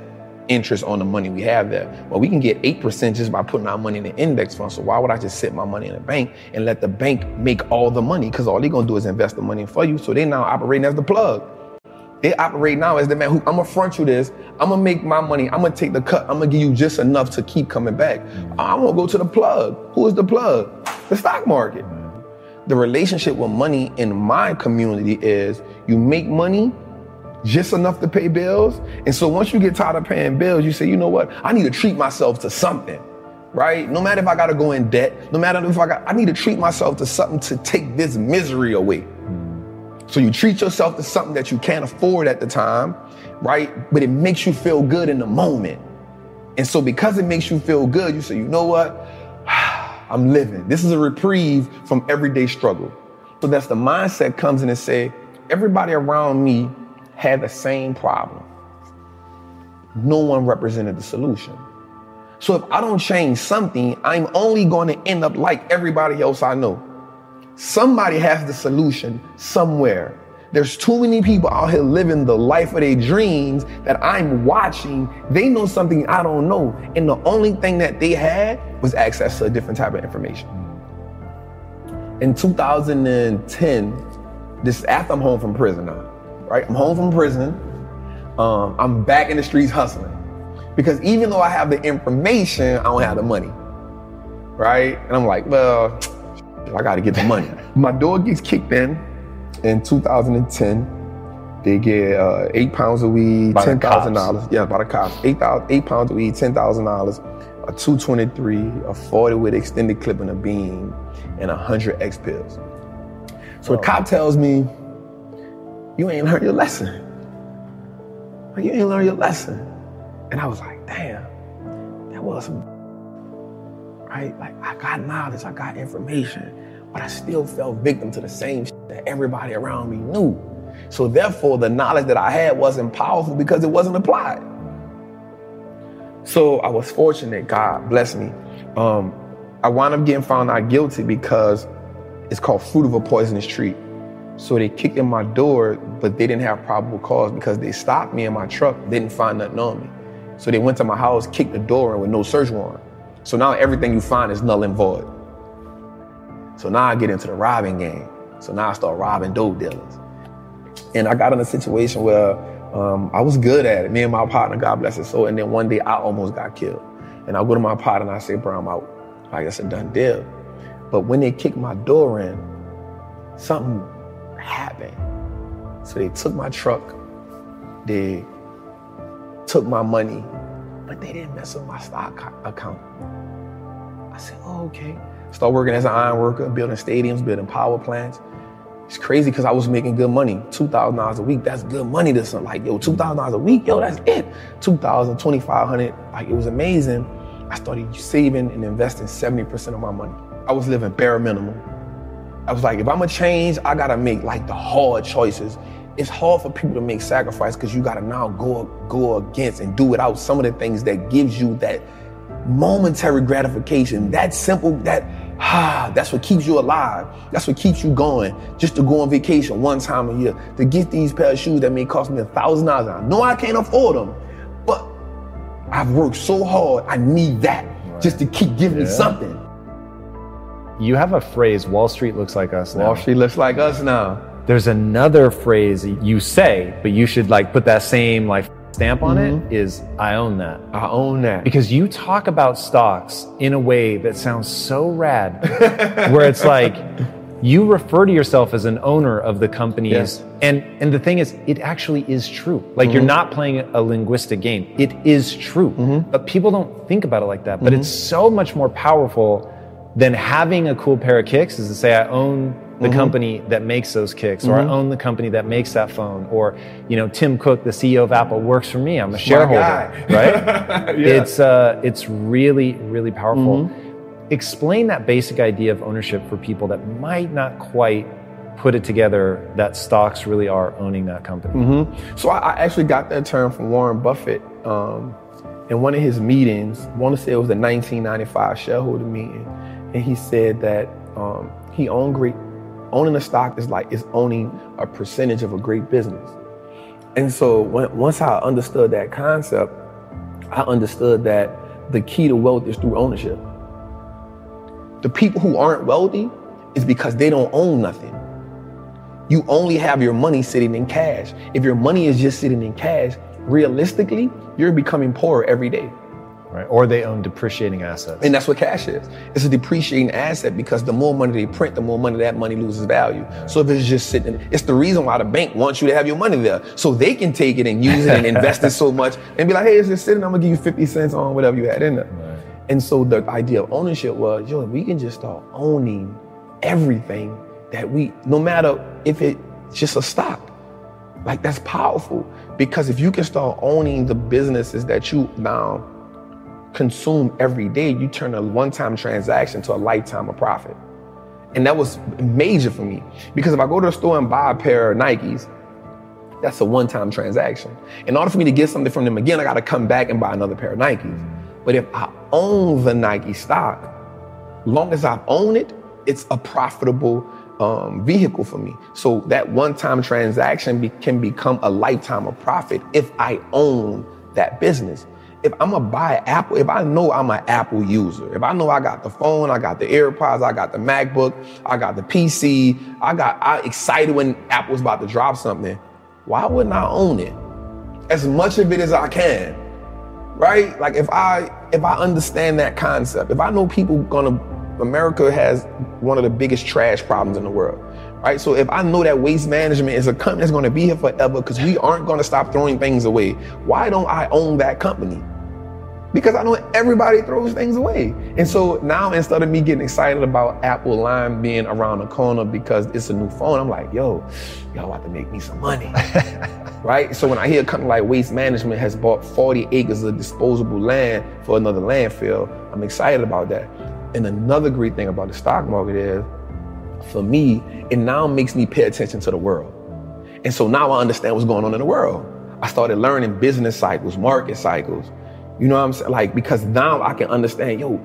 interest on the money we have there. Well, we can get 8% just by putting our money in an index fund. So why would I just sit my money in a bank and let the bank make all the money? Because all they're gonna do is invest the money for you. So they're now operating as the plug. They operate now as the man who I'm gonna front you this. I'm gonna make my money. I'm gonna take the cut. I'm gonna give you just enough to keep coming back. I'm gonna go to the plug. Who is the plug? The stock market. The relationship with money in my community is you make money just enough to pay bills. And so once you get tired of paying bills, you say, you know what? I need to treat myself to something. Right? No matter if I gotta go in debt, no matter if I got I need to treat myself to something to take this misery away. So you treat yourself to something that you can't afford at the time, right? But it makes you feel good in the moment. And so because it makes you feel good, you say, you know what? I'm living. This is a reprieve from everyday struggle. So that's the mindset comes in and say, everybody around me had the same problem. No one represented the solution. So if I don't change something, I'm only going to end up like everybody else I know. Somebody has the solution somewhere. There's too many people out here living the life of their dreams that I'm watching. They know something I don't know. And the only thing that they had was access to a different type of information. In 2010, this is after I'm home from prison now, right? I'm home from prison. Um, I'm back in the streets hustling. Because even though I have the information, I don't have the money, right? And I'm like, well, I got to get the money. My door gets kicked in in 2010. They get uh, eight pounds of weed, By ten thousand dollars. Yeah, by the cops. Eight thousand, eight pounds of weed, ten thousand dollars, a 223, a 40 with extended clip and a beam, and a hundred X pills. So the cop tells me, "You ain't learned your lesson. Like, you ain't learned your lesson." And I was like, "Damn, that was some right? Like I got knowledge, I got information, but I still fell victim to the same that everybody around me knew. So therefore, the knowledge that I had wasn't powerful because it wasn't applied. So I was fortunate, God bless me. Um, I wound up getting found out guilty because it's called fruit of a poisonous tree. So they kicked in my door, but they didn't have probable cause because they stopped me in my truck, didn't find nothing on me. So they went to my house, kicked the door in with no search warrant. So now everything you find is null and void. So now I get into the robbing game. So now I start robbing dope dealers. And I got in a situation where um, I was good at it. Me and my partner, God bless his soul. And then one day I almost got killed. And I go to my partner and I say, bro, I'm out. Like that's a done deal. But when they kicked my door in, something happened. So they took my truck, they took my money, but they didn't mess with my stock account. I said, oh, okay. Start working as an iron worker, building stadiums, building power plants. It's crazy because I was making good money. $2,000 a week, that's good money to some. Like, yo, $2,000 a week, yo, that's it. 2000 2500 like it was amazing. I started saving and investing 70% of my money. I was living bare minimum. I was like, if I'm gonna change, I gotta make like the hard choices. It's hard for people to make sacrifice because you gotta now go go against and do without some of the things that gives you that momentary gratification. That simple, that ah, that's what keeps you alive. That's what keeps you going. Just to go on vacation one time a year, to get these pair of shoes that may cost me a thousand dollars. I know I can't afford them, but I've worked so hard. I need that just to keep giving me something. You have a phrase, Wall Street looks like us now. Wall Street looks like us now. There's another phrase you say, but you should like put that same like stamp on it is I own that. Mm-hmm. I own that. Because you talk about stocks in a way that sounds so rad, where it's like you refer to yourself as an owner of the companies. Yes. And and the thing is, it actually is true. Like you're Mhm. not playing a linguistic game. It is true. Mm-hmm. But people don't think about it like that. But it's so much more powerful than having a cool pair of kicks is to say I own the Mhm. company that makes those kicks, or I Mhm. own the company that makes that phone, or you know, Tim Cook, the CEO of Apple, works for me. I'm a shareholder, right? Yeah. It's uh, it's really really powerful. Mhm. Explain that basic idea of ownership for people that might not quite put it together. That stocks really are owning that company. hmm So I, I actually got that term from Warren Buffett um, in one of his meetings. I want to say it was the 1995 shareholder meeting, and he said that um, he owned great. Owning a stock is like is owning a percentage of a great business. And so when, once I understood that concept, I understood that the key to wealth is through ownership. The people who aren't wealthy is because they don't own nothing. You only have your money sitting in cash. If your money is just sitting in cash, realistically, you're becoming poorer every day. Right. Or they own depreciating assets. And that's what cash is. It's a depreciating asset because the more money they print, the more money that money loses value. So if it's just sitting, it's the reason why the bank wants you to have your money there. So they can take it and use it and invest it so much and be like, hey, it's just sitting, I'm gonna give you 50 cents on whatever you had in there. Right. And so the idea of ownership was, yo, we can just start owning everything that we, no matter if it's just a stock. Like that's powerful because if you can start owning the businesses that you now consume every day, you turn a one-time transaction to a lifetime of profit. And that was major for me because if I go to the store and buy a pair of Nikes, that's a one-time transaction. In order for me to get something from them again, I got to come back and buy another pair of Nikes. But if I own the Nike stock, long as I own it, it's a profitable um, vehicle for me. So that one-time transaction be- can become a lifetime of profit if I own that business if I'm gonna buy Apple, if I know I'm an Apple user, if I know I got the phone, I got the AirPods, I got the MacBook, I got the PC, I got I excited when Apple's about to drop something, why wouldn't I own it? As much of it as I can. Right? Like if I if I understand that concept, if I know people gonna America has one of the biggest trash problems in the world. Right? So if I know that waste management is a company that's gonna be here forever because we aren't gonna stop throwing things away, why don't I own that company? Because I know everybody throws things away. And so now instead of me getting excited about Apple Lime being around the corner because it's a new phone, I'm like, yo, y'all about to make me some money. right? So when I hear a company like Waste Management has bought 40 acres of disposable land for another landfill, I'm excited about that. And another great thing about the stock market is, for me, it now makes me pay attention to the world. And so now I understand what's going on in the world. I started learning business cycles, market cycles, you know what I'm saying? Like, because now I can understand, yo,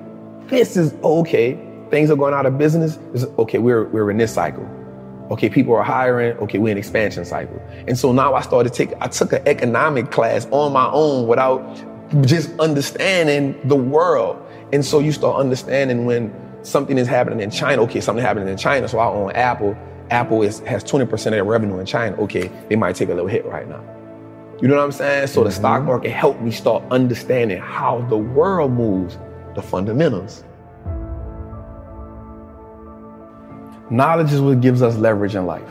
this is okay. Things are going out of business. Is, okay, we're, we're in this cycle. Okay, people are hiring. Okay, we're in expansion cycle. And so now I started take, I took an economic class on my own without just understanding the world. And so you start understanding when something is happening in China. Okay, something happening in China. So I own Apple. Apple is, has 20% of their revenue in China. Okay, they might take a little hit right now. You know what I'm saying? So mm-hmm. the stock market helped me start understanding how the world moves, the fundamentals. Knowledge is what gives us leverage in life.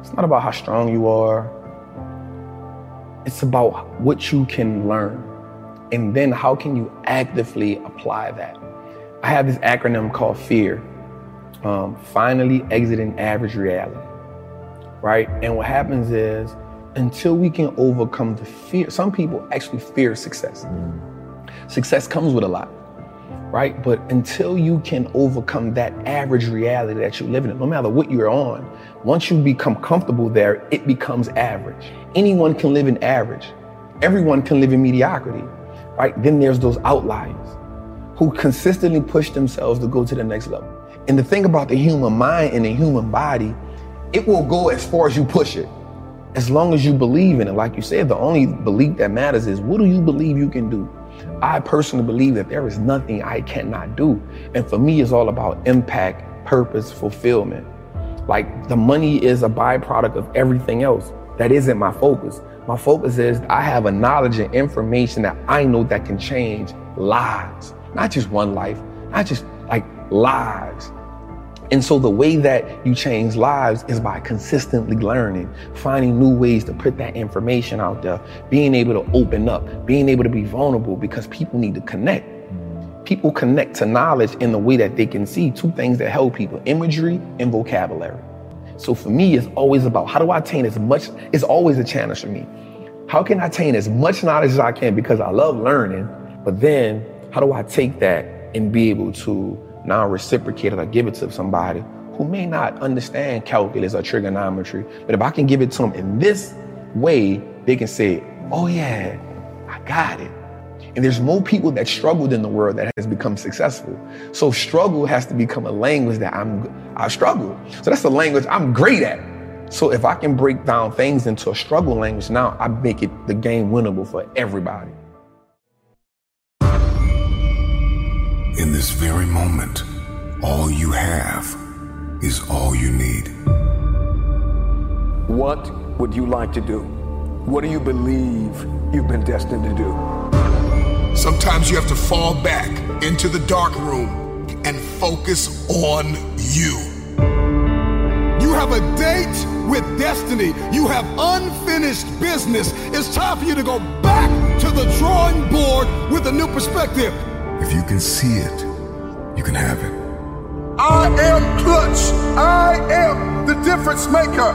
It's not about how strong you are. It's about what you can learn. And then how can you actively apply that? I have this acronym called FEAR. Um, finally exiting average reality. Right? And what happens is until we can overcome the fear. Some people actually fear success. Success comes with a lot, right? But until you can overcome that average reality that you're living in, no matter what you're on, once you become comfortable there, it becomes average. Anyone can live in average. Everyone can live in mediocrity, right? Then there's those outliers who consistently push themselves to go to the next level. And the thing about the human mind and the human body, it will go as far as you push it as long as you believe in it. Like you said, the only belief that matters is what do you believe you can do? I personally believe that there is nothing I cannot do. And for me, it's all about impact, purpose, fulfillment. Like the money is a byproduct of everything else. That isn't my focus. My focus is I have a knowledge and information that I know that can change lives, not just one life, not just like lives. And so the way that you change lives is by consistently learning, finding new ways to put that information out there, being able to open up, being able to be vulnerable because people need to connect. People connect to knowledge in the way that they can see two things that help people imagery and vocabulary. So for me, it's always about how do I attain as much, it's always a challenge for me. How can I attain as much knowledge as I can because I love learning, but then how do I take that and be able to now reciprocate it or give it to somebody who may not understand calculus or trigonometry, but if I can give it to them in this way, they can say, oh yeah, I got it. And there's more people that struggled in the world that has become successful. So struggle has to become a language that I'm I struggle. So that's the language I'm great at. So if I can break down things into a struggle language now, I make it the game winnable for everybody. In this very moment, all you have is all you need. What would you like to do? What do you believe you've been destined to do? Sometimes you have to fall back into the dark room and focus on you. You have a date with destiny. You have unfinished business. It's time for you to go back to the drawing board with a new perspective. If you can see it, you can have it. I am clutch. I am the difference maker.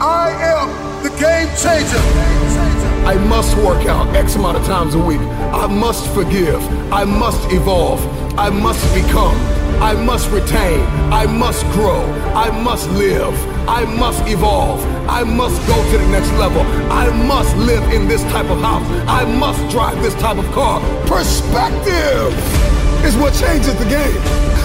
I am the game changer. I must work out X amount of times a week. I must forgive. I must evolve. I must become. I must retain. I must grow. I must live. I must evolve. I must go to the next level. I must live in this type of house. I must drive this type of car. Perspective is what changes the game.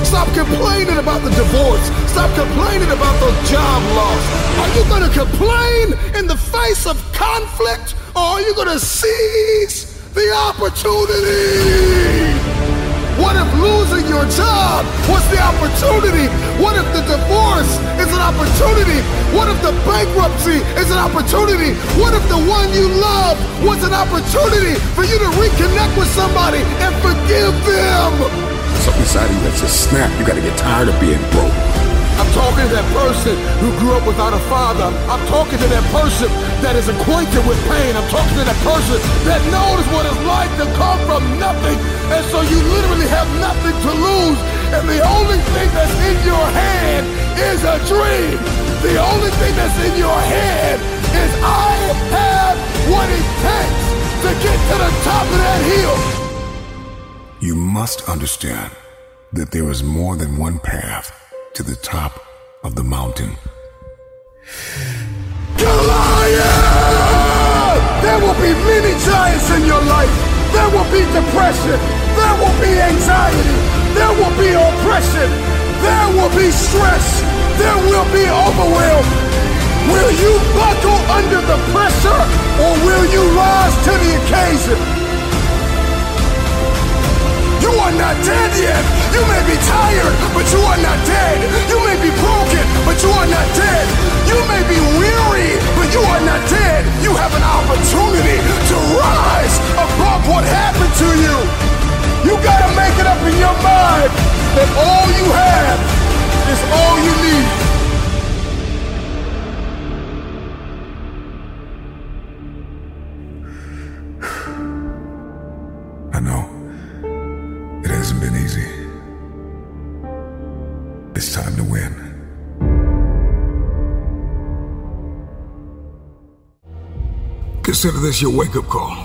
Stop complaining about the divorce. Stop complaining about the job loss. Are you going to complain in the face of conflict or are you going to seize the opportunity? What if losing your job was the opportunity? What if the divorce is an opportunity? What if the bankruptcy is an opportunity? What if the one you love was an opportunity for you to reconnect with somebody and forgive them? Something inside of you that says, snap, you gotta get tired of being broke. I'm talking to that person who grew up without a father. I'm talking to that person that is acquainted with pain. I'm talking to that person that knows what it's like to come from nothing. And so you literally have nothing to lose. And the only thing that's in your hand is a dream. The only thing that's in your head is I have what it takes to get to the top of that hill. You must understand that there is more than one path to the top of the mountain. Goliath! There will be many giants in your life. There will be depression. There will be anxiety. There will be oppression. There will be stress. There will be overwhelm. Will you buckle under the pressure or will you rise to the occasion? You are not dead yet. You may be tired, but you are not dead. You may be broken, but you are not dead. You may be weary, but you are not dead. You have an opportunity to rise above what happened to you. You gotta make it up in your mind that all you have is all you need. I know. Hasn't been easy. It's time to win. Consider this your wake up call.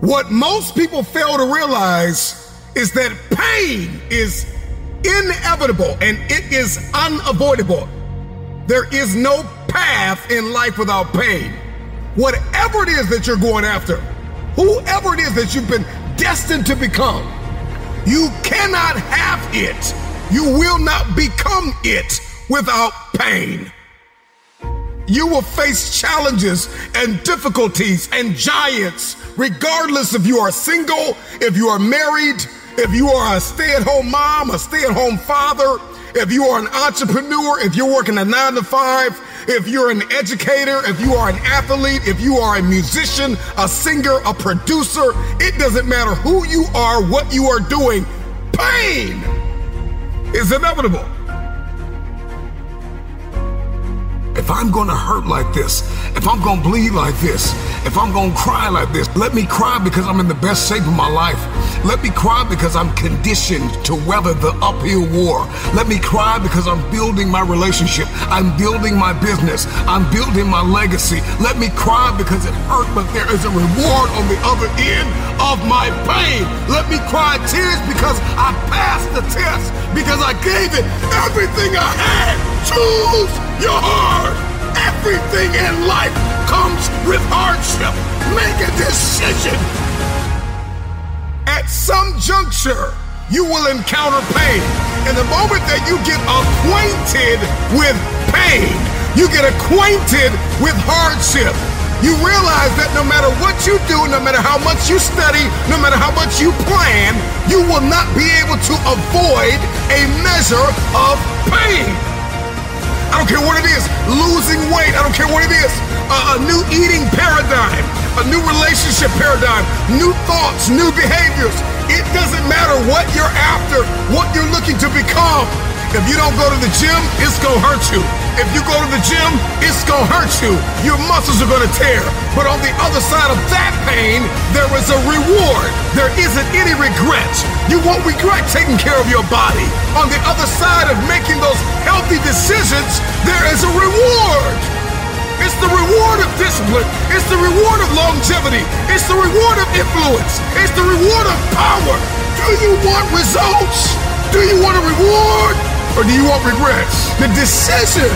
What most people fail to realize is that pain is inevitable and it is unavoidable. There is no path in life without pain. Whatever it is that you're going after, whoever it is that you've been destined to become, you cannot have it. You will not become it without pain. You will face challenges and difficulties and giants, regardless if you are single, if you are married, if you are a stay at home mom, a stay at home father, if you are an entrepreneur, if you're working a nine to five, if you're an educator, if you are an athlete, if you are a musician, a singer, a producer, it doesn't matter who you are, what you are doing, pain is inevitable. If I'm gonna hurt like this, if I'm gonna bleed like this, if I'm gonna cry like this, let me cry because I'm in the best shape of my life. Let me cry because I'm conditioned to weather the uphill war. Let me cry because I'm building my relationship. I'm building my business. I'm building my legacy. Let me cry because it hurt, but there is a reward on the other end of my pain. Let me cry tears because I passed the test, because I gave it everything I had. Choose your heart. Everything in life comes with hardship. Make a decision. At some juncture, you will encounter pain. And the moment that you get acquainted with pain, you get acquainted with hardship. You realize that no matter what you do, no matter how much you study, no matter how much you plan, you will not be able to avoid a measure of pain. I don't care what it is, losing weight, I don't care what it is, a, a new eating paradigm, a new relationship paradigm, new thoughts, new behaviors. It doesn't matter what you're after, what you're looking to become. If you don't go to the gym, it's gonna hurt you. If you go to the gym, it's gonna hurt you. Your muscles are gonna tear. But on the other side of that pain, there is a reward. There isn't any regret. You won't regret taking care of your body. On the other side of making those healthy decisions, there is a reward. It's the reward of discipline. It's the reward of longevity. It's the reward of influence. It's the reward of power. Do you want results? Do you want a reward? Or do you want regrets? The decision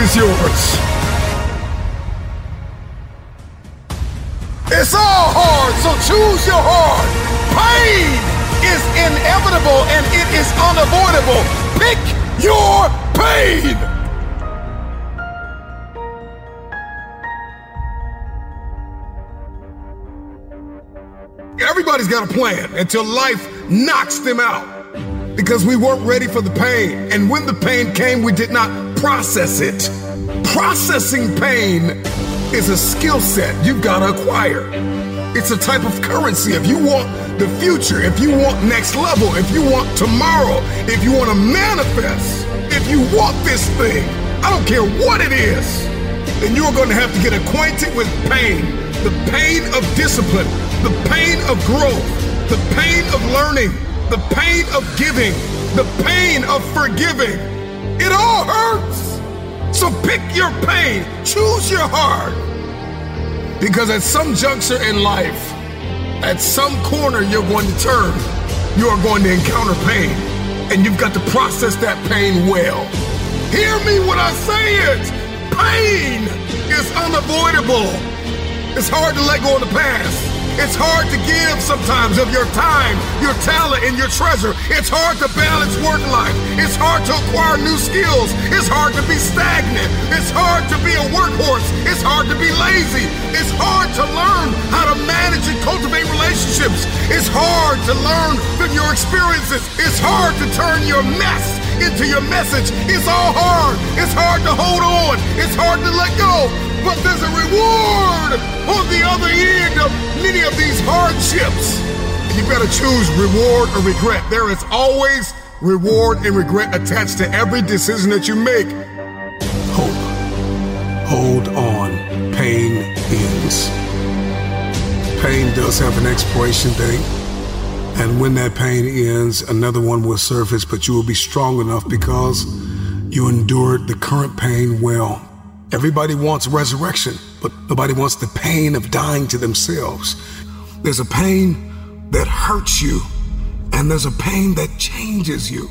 is yours. It's all hard, so choose your heart. Pain is inevitable and it is unavoidable. Pick your pain. Everybody's got a plan until life knocks them out because we weren't ready for the pain. And when the pain came, we did not process it. Processing pain is a skill set you've got to acquire. It's a type of currency. If you want the future, if you want next level, if you want tomorrow, if you want to manifest, if you want this thing, I don't care what it is, then you're going to have to get acquainted with pain. The pain of discipline, the pain of growth, the pain of learning, the pain of giving, the pain of forgiving. It all hurts. So pick your pain, choose your heart. Because at some juncture in life, at some corner you're going to turn, you are going to encounter pain. And you've got to process that pain well. Hear me when I say it. Pain is unavoidable. It's hard to let go of the past. It's hard to give sometimes of your time, your talent, and your treasure. It's hard to balance work life. It's hard to acquire new skills. It's hard to be stagnant. It's hard to be a workhorse. It's hard to be lazy. It's hard to learn how to manage and cultivate relationships. It's hard to learn from your experiences. It's hard to turn your mess into your message. It's all hard. It's hard to hold on. It's hard to let go. But there's a reward on the other end of many of these hardships. You better choose reward or regret. There is always reward and regret attached to every decision that you make. Hope. Hold on. Pain ends. Pain does have an expiration date. And when that pain ends, another one will surface, but you will be strong enough because you endured the current pain well. Everybody wants resurrection, but nobody wants the pain of dying to themselves. There's a pain that hurts you, and there's a pain that changes you.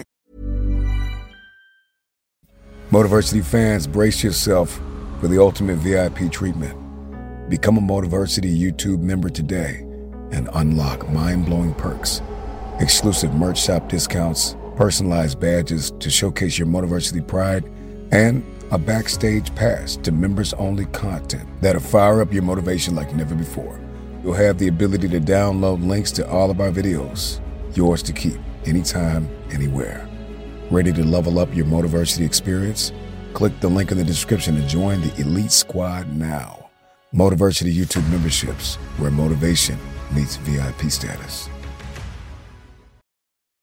Motiversity fans, brace yourself for the ultimate VIP treatment. Become a Motiversity YouTube member today and unlock mind blowing perks, exclusive merch shop discounts, personalized badges to showcase your Motiversity pride, and a backstage pass to members only content that'll fire up your motivation like never before. You'll have the ability to download links to all of our videos, yours to keep anytime, anywhere. Ready to level up your Motiversity experience? Click the link in the description to join the Elite Squad now. Motiversity YouTube memberships, where motivation meets VIP status.